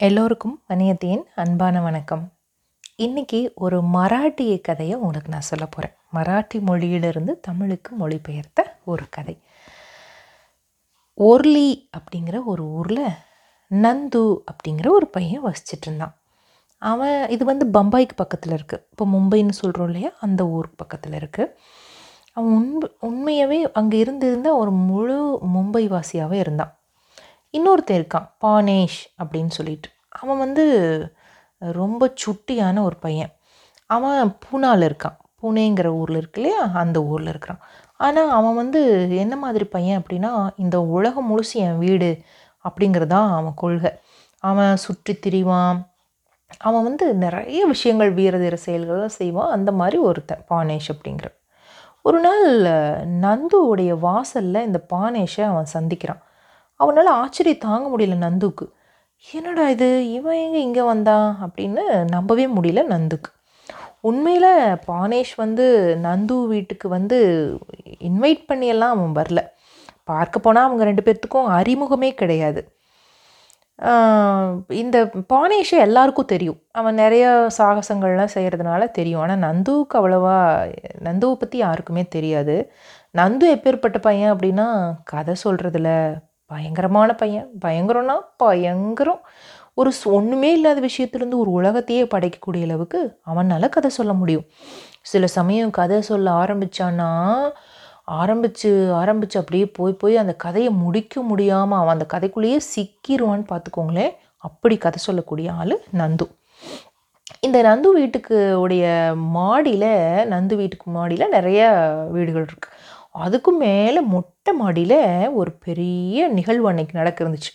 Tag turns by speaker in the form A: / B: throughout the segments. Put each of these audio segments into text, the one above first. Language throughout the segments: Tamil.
A: எல்லோருக்கும் வணியத்தேன் அன்பான வணக்கம். இன்னைக்கு ஒரு மராட்டிய கதையை உங்களுக்கு நான் சொல்ல போகிறேன் மராட்டி மொழியிலிருந்து தமிழுக்கு மொழிபெயர்த்த ஒரு கதை. ஒர்லி அப்படிங்கிற ஒரு ஊரில் நந்து அப்படிங்கிற ஒரு பையன் வசிச்சிட்டு இருந்தான். அவன் இது வந்து பம்பாய்க்கு பக்கத்தில் இருக்குது இப்போ மும்பைன்னு சொல்கிறோம் இல்லையா? அந்த ஊருக்கு பக்கத்தில் இருக்குது அவன் உண்மை உண்மையாகவே அங்கே இருந்திருந்தால் ஒரு முழு மும்பை வாசியாகவே இருந்தான். இன்னொருத்தன் இருக்கான் பானேஷ் அப்படின்னு சொல்லிட்டு. அவன் வந்து ரொம்ப சுட்டியான ஒரு பையன். அவன் பூனாவில் இருக்கான். புனேங்கிற ஊரில் இருக்கு இல்லையா? அந்த ஊரில் இருக்கிறான். ஆனால் அவன் வந்து என்ன மாதிரி பையன் அப்படின்னா இந்த உலகம் முழுசு என் வீடு அப்படிங்கிறதான் அவன் கொள்கை. அவன் சுற்றி திரிவான். அவன் வந்து நிறைய விஷயங்கள் வீரதீர செயல்களை செய்வான். அந்த மாதிரி ஒருத்தன் பானேஷ் அப்படிங்கிற. ஒரு நாள் நந்துவுடைய வாசலில் இந்த பானேஷை அவன் சந்திக்கிறான். அவனால் ஆச்சரியம் தாங்க முடியல நந்துக்கு. என்னடா இது? இவன் எங்கே இங்கே வந்தான் அப்படின்னு நம்பவே முடியல நந்துக்கு. உண்மையில் பானேஷ் வந்து நந்து வீட்டுக்கு வந்து இன்வைட் பண்ணியெல்லாம் அவன் வரல. பார்க்க போனால் அவங்க ரெண்டு பேர்த்துக்கும் அறிமுகமே கிடையாது. இந்த பானேஷை எல்லாருக்கும் தெரியும். அவன் நிறைய சாகசங்கள்லாம் செய்கிறதுனால தெரியும். ஆனால் நந்துவுக்கு அவ்வளோவா நந்துவை பற்றி யாருக்குமே தெரியாது. நந்து எப்பேற்பட்ட பையன் அப்படின்னா கதை சொல்கிறதுல பயங்கரமான பையன் பயங்கரம்னா பயங்கரம். ஒரு ஒன்றுமே இல்லாத விஷயத்துலேருந்து ஒரு உலகத்தையே படைக்கக்கூடிய அளவுக்கு அவனால் கதை சொல்ல முடியும். சில சமயம் கதை சொல்ல ஆரம்பித்தான்னா ஆரம்பித்து ஆரம்பித்து அப்படியே போய் போய் அந்த கதையை முடிக்க முடியாமல் அவன் அந்த கதைக்குள்ளேயே சிக்கிடுவான்னு பார்த்துக்கோங்களேன். அப்படி கதை சொல்லக்கூடிய ஆள் நந்து. இந்த நந்து வீட்டுக்கு உடைய மாடியில் நந்து வீட்டுக்கு மாடியில் நிறைய வீடுகள் இருக்குது அதுக்கும் மேலே மொட்டை மாடியில் ஒரு பெரிய நிகழ்வு அன்னைக்கு நடக்க இருந்துச்சு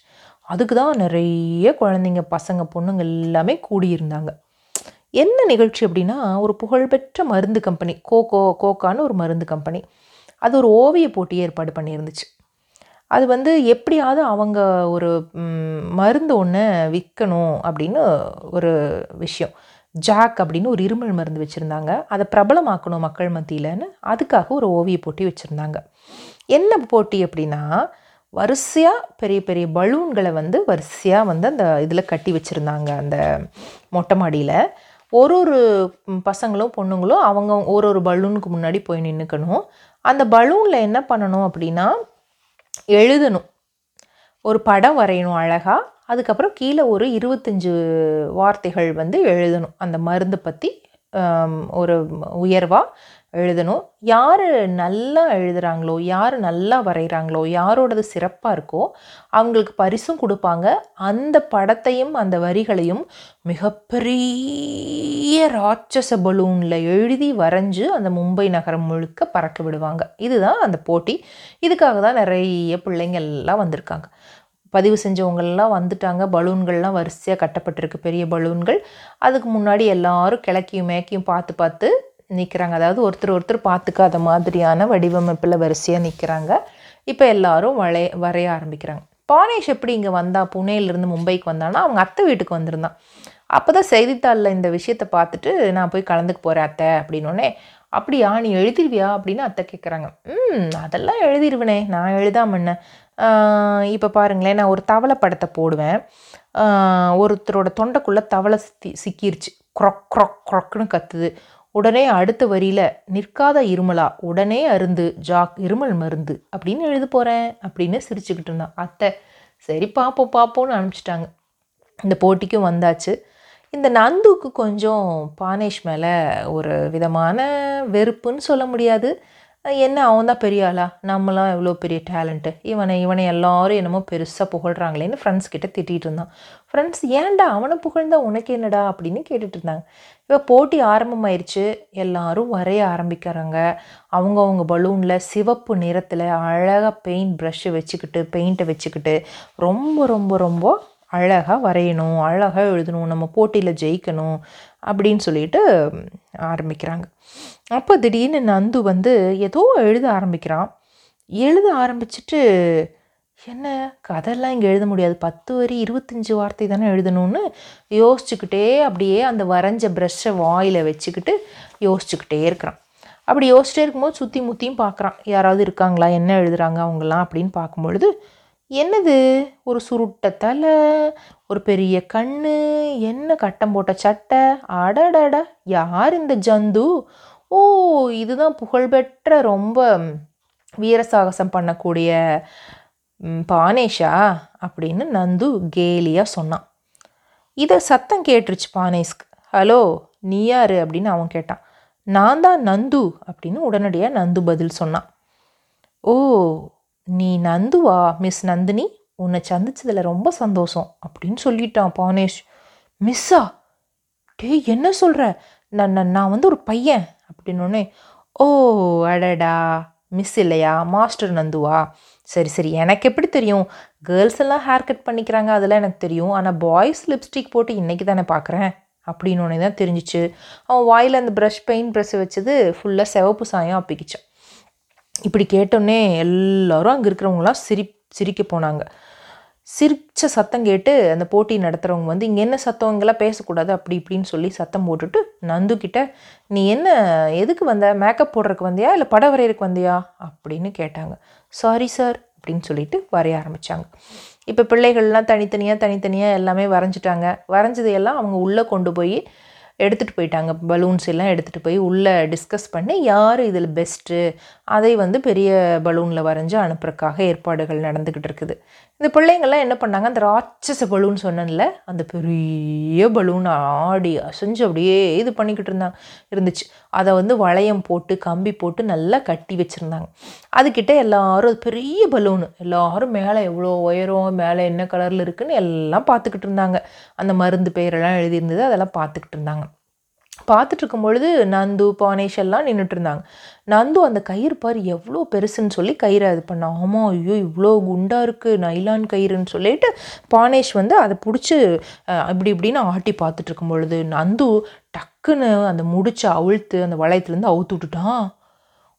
A: அதுக்கு தான் நிறைய குழந்தைங்க பசங்க பொண்ணுங்க எல்லாமே கூடியிருந்தாங்க. என்ன நிகழ்ச்சி அப்படின்னா ஒரு புகழ்பெற்ற மருந்து கம்பெனி கோகோ கோக்கான்னு ஒரு மருந்து கம்பெனி. அது ஒரு ஓவிய போட்டி ஏற்பாடு பண்ணியிருந்துச்சு. அது வந்து எப்படியாவது அவங்க ஒரு மருந்து ஒன்று விற்கணும் அப்படின்னு ஒரு விஷயம். ஜாக் அப்படின்னு ஒரு இருமல் மருந்து வச்சுருந்தாங்க. அதை பிரபலமாக்கணும் மக்கள் மத்தியிலன்னு அதுக்காக ஒரு ஓவிய போட்டி வச்சுருந்தாங்க. என்ன போட்டி அப்படின்னா வரிசையாக பெரிய பெரிய பலூன்களை வந்து வரிசையாக வந்து அந்த இதில் கட்டி வச்சுருந்தாங்க அந்த மொட்டை மாடியில். ஒரு ஒரு பசங்களும் பொண்ணுங்களும் அவங்க ஒரு ஒரு பலூனுக்கு முன்னாடி போய் நின்றுக்கணும் அந்த பலூனில் என்ன பண்ணணும் அப்படின்னா எழுதணும். ஒரு படம் வரையணும் அழகாக அதுக்கப்புறம் கீழே ஒரு இருபத்தஞ்சு வார்த்தைகள் வந்து எழுதணும். அந்த மருந்து பற்றி ஒரு உயர்வாக எழுதணும். யார் நல்லா எழுதுகிறாங்களோ யார் நல்லா வரைகிறாங்களோ யாரோடது சிறப்பாக இருக்கோ அவங்களுக்கு பரிசும் கொடுப்பாங்க. அந்த படத்தையும் அந்த வரிகளையும் மிகப்பெரிய ராட்சச பலூனில் எழுதி வரைஞ்சு அந்த மும்பை நகரம் முழுக்க பறக்க விடுவாங்க. இதுதான் அந்த போட்டி. இதுக்காக தான் நிறைய பிள்ளைங்கள்லாம் வந்திருக்காங்க. பதிவு செஞ்சவங்கள்லாம் வந்துட்டாங்க. பலூன்கள்லாம் வரிசையாக கட்டப்பட்டிருக்கு. பெரிய பலூன்கள். அதுக்கு முன்னாடி எல்லாரும் கிழக்கியும் மேக்கியும் பார்த்து பார்த்து நிற்கிறாங்க அதாவது ஒருத்தர் ஒருத்தர் பார்த்துக்காத மாதிரியான வடிவமைப்பில் வரிசையாக நிற்கிறாங்க இப்போ எல்லாரும் வளைய வரைய ஆரம்பிக்கிறாங்க. பானேஷ் எப்படி இங்கே வந்தா? புனேலேருந்து மும்பைக்கு வந்தான்னா அவங்க அத்தை வீட்டுக்கு வந்திருந்தான். அப்போ தான் செய்தித்தாளில் இந்த விஷயத்தை பார்த்துட்டு நான் போய் கலந்துக்கு போகிறேன் அத்தை அப்படின்னோடனே அப்படியா? நீ எழுதிருவியா? அப்படின்னு அத்தை கேட்குறாங்க ம் அதெல்லாம் எழுதிருவனே. நான் எழுதாமண்ண இப்போ பாருங்களேன் நான் ஒரு தவளை படத்தை போடுவேன். ஒருத்தரோட தொண்டைக்குள்ளே தவளை சித்தி சிக்கிருச்சு. க்ரொக் க்ரொக் க்ரொக்னு கத்துது. உடனே அடுத்த வரியில் நிற்காத இருமலா உடனே அருந்து ஜாக் இருமல் மருந்து அப்படின்னு எழுத போகிறேன் அப்படின்னு சிரிச்சுக்கிட்டு இருந்தான். அத்தை சரி பார்ப்போம் பார்ப்போன்னு அனுப்பிச்சிட்டாங்க. இந்த போட்டிக்கும் வந்தாச்சு. இந்த நந்துக்கு கொஞ்சம் பானேஷ் மேலே ஒரு விதமான வெறுப்புன்னு சொல்ல முடியாது. என்ன அவன் தான் பெரிய ஆளா? நம்மளாம் எவ்வளோ பெரிய டேலண்ட்டு இவனை இவனை எல்லாரும் என்னமோ பெருசாக புகழ்கிறாங்களேன்னு ஃப்ரெண்ட்ஸ் கிட்ட திட்டிகிட்டு இருந்தான். ஃப்ரெண்ட்ஸ் ஏன்டா அவனை புகழ்ந்தா உனக்கு என்னடா அப்படின்னு கேட்டுட்டு இருந்தாங்க. இப்போ போட்டி ஆரம்பமாயிருச்சு. எல்லாரும் வரைய ஆரம்பிக்கிறாங்க. அவங்கவுங்க பலூனில் சிவப்பு நிறத்தில் அழகாக பெயிண்ட் ப்ரஷ்ஷை வச்சுக்கிட்டு பெயிண்ட்டை வச்சுக்கிட்டு ரொம்ப ரொம்ப ரொம்ப அழகாக வரையணும் அழகாக எழுதணும் நம்ம போட்டியில் ஜெயிக்கணும் அப்படின்னு சொல்லிட்டு ஆரம்பிக்கிறாங்க. அப்போ திடீர்னு நந்து வந்து ஏதோ எழுத ஆரம்பிக்கிறான். எழுத ஆரம்பிச்சுட்டு என்ன? கதையெல்லாம் இங்கே எழுத முடியாது. பத்து வரி இருபத்தஞ்சி வார்த்தை தானே எழுதணும்னு யோசிச்சுக்கிட்டே அப்படியே அந்த வரைஞ்ச ப்ரெஷ்ஷை வாயில் வச்சுக்கிட்டு யோசிச்சுக்கிட்டே இருக்கிறான். அப்படி யோசிச்சிட்டே இருக்கும்போது சுற்றி முற்றியும் பார்க்குறான் யாராவது இருக்காங்களா? என்ன எழுதுறாங்க அவங்களாம் அப்படின்னு பார்க்கும்பொழுது என்னது? ஒரு சுருட்ட தலை ஒரு பெரிய கண்ணு என்ன கட்டம் போட்ட சட்டை? அடடட யார் இந்த ஜந்து? ஓ இதுதான் புகழ்பெற்ற ரொம்ப வீர சாகசம் பண்ணக்கூடிய பானேஷா? அப்படின்னு நந்து கேலியாக சொன்னான். இதை சத்தம் கேட்டுருச்சு பானேஷ்க்கு. ஹலோ நீ யாரு? அப்படின்னு அவன் கேட்டான். நான் தான் நந்து அப்படின்னு உடனடியாக நந்து பதில் சொன்னான். ஓ நீ நந்துவா மிஸ் நந்தினி? உன்னை சந்திச்சதில் ரொம்ப சந்தோஷம் அப்படின்னு சொல்லிட்டான் பானேஷ். மிஸ்ஸா? டே என்ன சொல்கிற நான் நான் வந்து ஒரு பையன். அப்படின்னோடனே ஓ அடடா மிஸ் இல்லையா மாஸ்டர் நந்துவா? சரி சரி எனக்கு எப்படி தெரியும்? கேர்ள்ஸ் எல்லாம் ஹேர் கட் பண்ணிக்கிறாங்க அதெல்லாம் எனக்கு தெரியும். ஆனால் பாய்ஸ் லிப்ஸ்டிக் போட்டு இன்றைக்கி தானே பார்க்குறேன் அப்படின்னு தான் தெரிஞ்சிச்சு. அவன் வாயில் அந்த ப்ரஷ் பெயிண்ட் ப்ரஷ்ஷை வச்சது ஃபுல்லாக சிவப்பு சாயம் அப்பிக்கிச்சான். இப்படி கேட்டோன்னே எல்லோரும் அங்கே இருக்கிறவங்களாம் சிரி சிரிக்க போனாங்க. சிரிச்ச சத்தம் கேட்டு அந்த போட்டி நடத்துகிறவங்க வந்து இங்கே என்ன சத்தம்? பேசக்கூடாது. அப்படி இப்படின்னு சொல்லி சத்தம் போட்டுட்டு நந்துக்கிட்ட நீ என்ன எதுக்கு வந்த? மேக்கப் போடுறதுக்கு வந்தியா? இல்லை படம் வரையறதுக்கு வந்தியா? அப்படின்னு கேட்டாங்க. சாரி சார் அப்படின்னு சொல்லிட்டு வரைய ஆரம்பித்தாங்க இப்போ பிள்ளைகள்லாம் தனித்தனியாக தனித்தனியாக எல்லாமே வரைஞ்சிட்டாங்க. வரைஞ்சதையெல்லாம் அவங்க உள்ளே கொண்டு போய் எடுத்துகிட்டு போயிட்டாங்க. பலூன்ஸ் எல்லாம் எடுத்துகிட்டு போய் உள்ளே டிஸ்கஸ் பண்ணி யார் இதில் பெஸ்ட்டு அதை வந்து பெரிய பலூனில் வரைஞ்சி அனுப்புறதுக்காக ஏற்பாடுகள் நடந்துக்கிட்டு இருக்குது. இந்த பிள்ளைங்கள்லாம் என்ன பண்ணாங்க? அந்த ராட்சச பலூன் சொன்னேன்ல அந்த பெரிய பலூன் ஆடி அசைஞ்சு அப்படியே இது பண்ணிக்கிட்டு இருந்தாங்க இருந்துச்சு. அதை வந்து வளையம் போட்டு கம்பி போட்டு நல்லா கட்டி வச்சுருந்தாங்க. அதுக்கிட்ட எல்லாரும் பெரிய பலூனு எல்லாரும் மேலே எவ்வளோ உயரம் மேலே என்ன கலரில் இருக்குன்னு எல்லாம் பார்த்துக்கிட்டு இருந்தாங்க. அந்த மருந்து பெயரெல்லாம் எழுதியிருந்தது அதெல்லாம் பார்த்துக்கிட்டு இருந்தாங்க. பார்த்துட்டு இருக்கும் பொழுது நந்து பானேஷ் எல்லாம் நின்றுட்டு இருந்தாங்க நந்து அந்த கயிறு பார் எவ்வளோ பெருசுன்னு சொல்லி கயிறை இது பண்ணான் ஆமாம் ஐயோ இவ்வளோ குண்டாக இருக்குது நைலான் கயிறுன்னு சொல்லிட்டு பானேஷ் வந்து அதை பிடிச்சி இப்படி இப்படின்னு ஆட்டி பார்த்துட்டு இருக்கும் பொழுது நந்து டக்குன்னு அந்த முடிச்சு அவிழ்த்து அந்த வளையத்துலேருந்து அவுத்து விட்டுட்டான்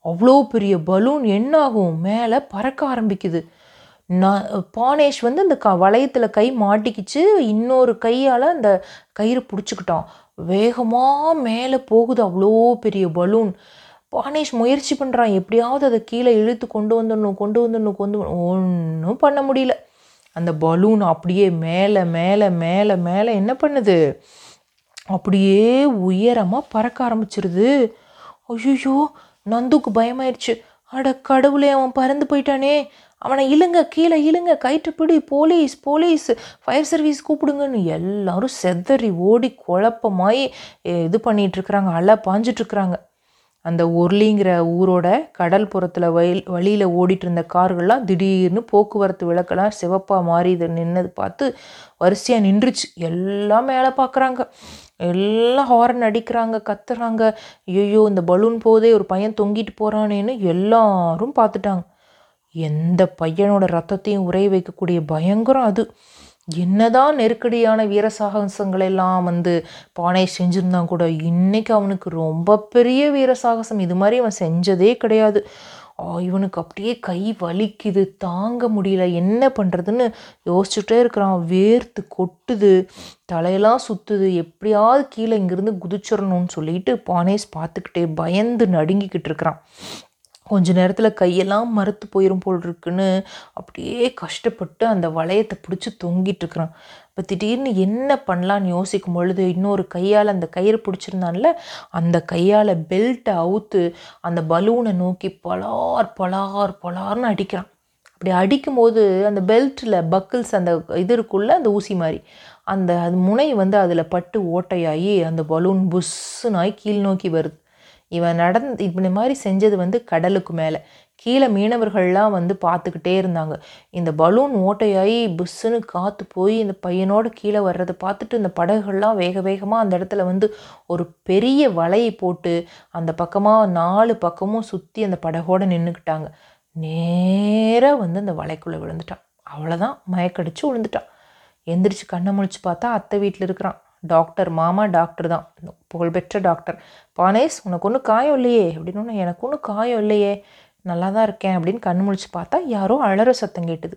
A: அவ்வளோ பெரிய பலூன் என்னாகும்? மேலே பறக்க ஆரம்பிக்குது. நான் பானேஷ் வந்து அந்த க வளையத்தில் கை மாட்டிக்கிச்சு. இன்னொரு கையால் அந்த கயிறு பிடிச்சிக்கிட்டான். வேகமாக மேலே போகுது அவ்வளோ பெரிய பலூன் பானேஷ் முயற்சி பண்ணுறான் எப்படியாவது அதை கீழே இழுத்து கொண்டு வந்துடணும் கொண்டு வந்துடணும் கொண்டு ஒன்றும் பண்ண முடியல. அந்த பலூன் அப்படியே மேலே மேலே மேலே மேலே என்ன பண்ணுது? அப்படியே உயரமாக பறக்க ஆரம்பிச்சிருது. ஐயோ நந்துக்கு பயமாயிடுச்சு அட கடவுளே அவன் பறந்து போயிட்டானே. அவனை இழுங்க கீழே இழுங்க கயிற்றுப்பிடி போலீஸ் போலீஸ் ஃபயர் சர்வீஸ் கூப்பிடுங்கன்னு எல்லாரும் செதறி ஓடி குழப்பமாயி இது பண்ணிகிட்ருக்குறாங்க அலை பாஞ்சிட்ருக்குறாங்க அந்த ஒர்லிங்கிற ஊரோட கடல் புறத்தில் வயல் வழியில் ஓடிட்டு இருந்த கார்கள்லாம் திடீர்னு போக்குவரத்து விளக்கெல்லாம் சிவப்பாக மாறி இது நின்னது பார்த்து வரிசையாக நின்றுச்சு. எல்லாம் மேலே பார்க்குறாங்க எல்லாம் ஹாரன் அடிக்கிறாங்க கத்துறாங்க. ஐயோ இந்த பலூன் போதே ஒரு பையன் தொங்கிட்டு போகிறானேன்னு எல்லாரும் பார்த்துட்டாங்க. எந்த பையனோட ரத்தத்தையும் உரைய வைக்கக்கூடிய பயங்கரம் அது. என்னதான் நெருக்கடியான வீர சாகசங்கள் எல்லாம் வந்து பானை செஞ்சுருந்தான் கூட இன்னைக்கு அவனுக்கு ரொம்ப பெரிய வீர சாகசம் இது மாதிரி அவன் செஞ்சதே கிடையாது. இவனுக்கு அப்படியே கை வலிக்குது தாங்க முடியல என்ன பண்ணுறதுன்னு யோசிச்சுட்டே இருக்கிறான். வேர்த்து கொட்டுது தலையெல்லாம் சுற்றுது எப்படியாவது கீழே இங்கேருந்து குதிச்சிடணும்னு சொல்லிட்டு பானேஸ் பார்த்துக்கிட்டே பயந்து நடுங்கிக்கிட்டு இருக்கிறான். கொஞ்ச நேரத்தில் கையெல்லாம் மறுத்து போயிடும் போல் இருக்குன்னு அப்படியே கஷ்டப்பட்டு அந்த வளையத்தை பிடிச்சி தொங்கிட்டு இருக்கிறான். இப்போ திடீர்னு என்ன பண்ணலான்னு யோசிக்கும் பொழுது இன்னொரு கையால் அந்த கயிறு பிடிச்சிருந்தான்ல அந்த கையால் பெல்ட்டை அவுத்து அந்த பலூனை நோக்கி பலார் பலார் பலார்னு அடிக்கிறான். அப்படி அடிக்கும்போது அந்த பெல்ட்டில் பக்கிள்ஸ் அந்த இது இருக்குள்ள அந்த ஊசி மாதிரி அந்த அது முனை வந்து அதில் பட்டு ஓட்டையாகி அந்த பலூன் புஸ்ஸுனாய் கீழ் நோக்கி வருது. இவன் நடந் இப்படி மாதிரி செஞ்சது வந்து கடலுக்கு மேலே. கீழே மீனவர்கள்லாம் வந்து பார்த்துக்கிட்டே இருந்தாங்க. இந்த பலூன் ஓட்டையாகி புஷ்ஷுன்னு காற்று போய் இந்த பையனோட கீழே வர்றதை பார்த்துட்டு இந்த படகுகள்லாம் வேக வேகமாக அந்த இடத்துல வந்து ஒரு பெரிய வலையை போட்டு அந்த பக்கமாக நாலு பக்கமும் சுற்றி அந்த படகோடு நின்றுக்கிட்டாங்க நேராக வந்து அந்த வலைக்குள்ளே விழுந்துட்டான். அவ்வளோதான் மயக்கடிச்சு விழுந்துட்டான் எந்திரிச்சு கண்ணை முழிச்சு பார்த்தா அத்தை வீட்டில் இருக்கிறான். டாக்டர் மாமா டாக்டர் தான். புகழ்பெற்ற டாக்டர். பானேஸ் உனக்கு ஒன்றும் காயம் இல்லையே? அப்படின்னு எனக்கு ஒன்றும் காயம் இல்லையே. நல்லா தான் இருக்கேன். அப்படின்னு கண் முழிச்சு பார்த்தா யாரோ அழற சத்தம் கேட்டுது.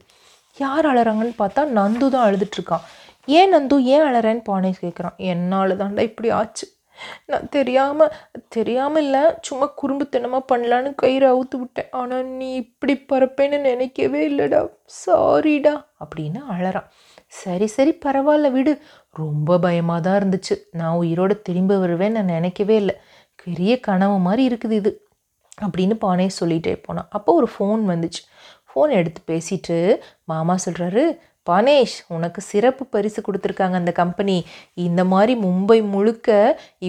A: யார் அழறாங்கன்னு பார்த்தா நந்து தான் அழுதுட்ருக்கான் ஏன் நந்து? ஏன் அழறேன்னு? பானேஸ் கேட்குறான் என்னால் தாண்டா இப்படி ஆச்சு. நான் தெரியாமல் தெரியாமல் இல்லை சும்மா குறும்புத்தனமாக பண்ணலான்னு கயிறு அவுத்து விட்டேன். ஆனால் நீ இப்படி பறப்பேன்னு நினைக்கவே இல்லைடா. சாரிடா. அப்படின்னு அழறான். சரி சரி பரவாயில்ல விடு. ரொம்ப பயமாக தான் இருந்துச்சு. நான் உயிரோடு திரும்ப வருவேன் நான் நினைக்கவே இல்லை. பெரிய கனவு மாதிரி இருக்குது இது அப்படின்னு பானே சொல்லிட்டே போனான் அப்போ ஒரு ஃபோன் வந்துச்சு. ஃபோன் எடுத்து பேசிட்டு மாமா சொல்கிறாரு பானேஷ் உனக்கு சிறப்பு பரிசு கொடுத்துருக்காங்க அந்த கம்பெனி இந்த மாதிரி மும்பை முழுக்க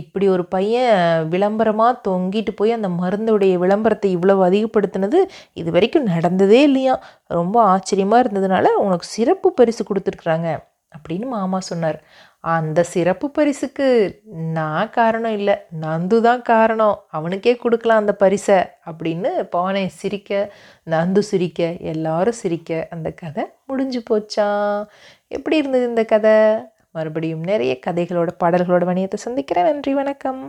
A: இப்படி ஒரு பையன் விளம்பரமாக தொங்கிட்டு போய் அந்த மருந்துடைய விளம்பரத்தை இவ்வளவு அதிகப்படுத்தினது இது வரைக்கும் நடந்ததே இல்லையா ரொம்ப ஆச்சரியமாக இருந்ததுனால உனக்கு சிறப்பு பரிசு கொடுத்துருக்குறாங்க. அப்படின்னு மாமா சொன்னார். அந்த சிறப்பு பரிசுக்கு நான் காரணம் இல்லை. நந்து தான் காரணம். அவனுக்கே கொடுக்கலாம் அந்த பரிசை அப்படின்னு பானை சிரிக்க நந்து சிரிக்க எல்லாரும் சிரிக்க அந்த கதை முடிஞ்சு போச்சான் எப்படி இருந்தது இந்த கதை? மறுபடியும் நிறைய கதைகளோட பாடல்களோட வணியத்தை சந்திக்கிறேன். நன்றி வணக்கம்.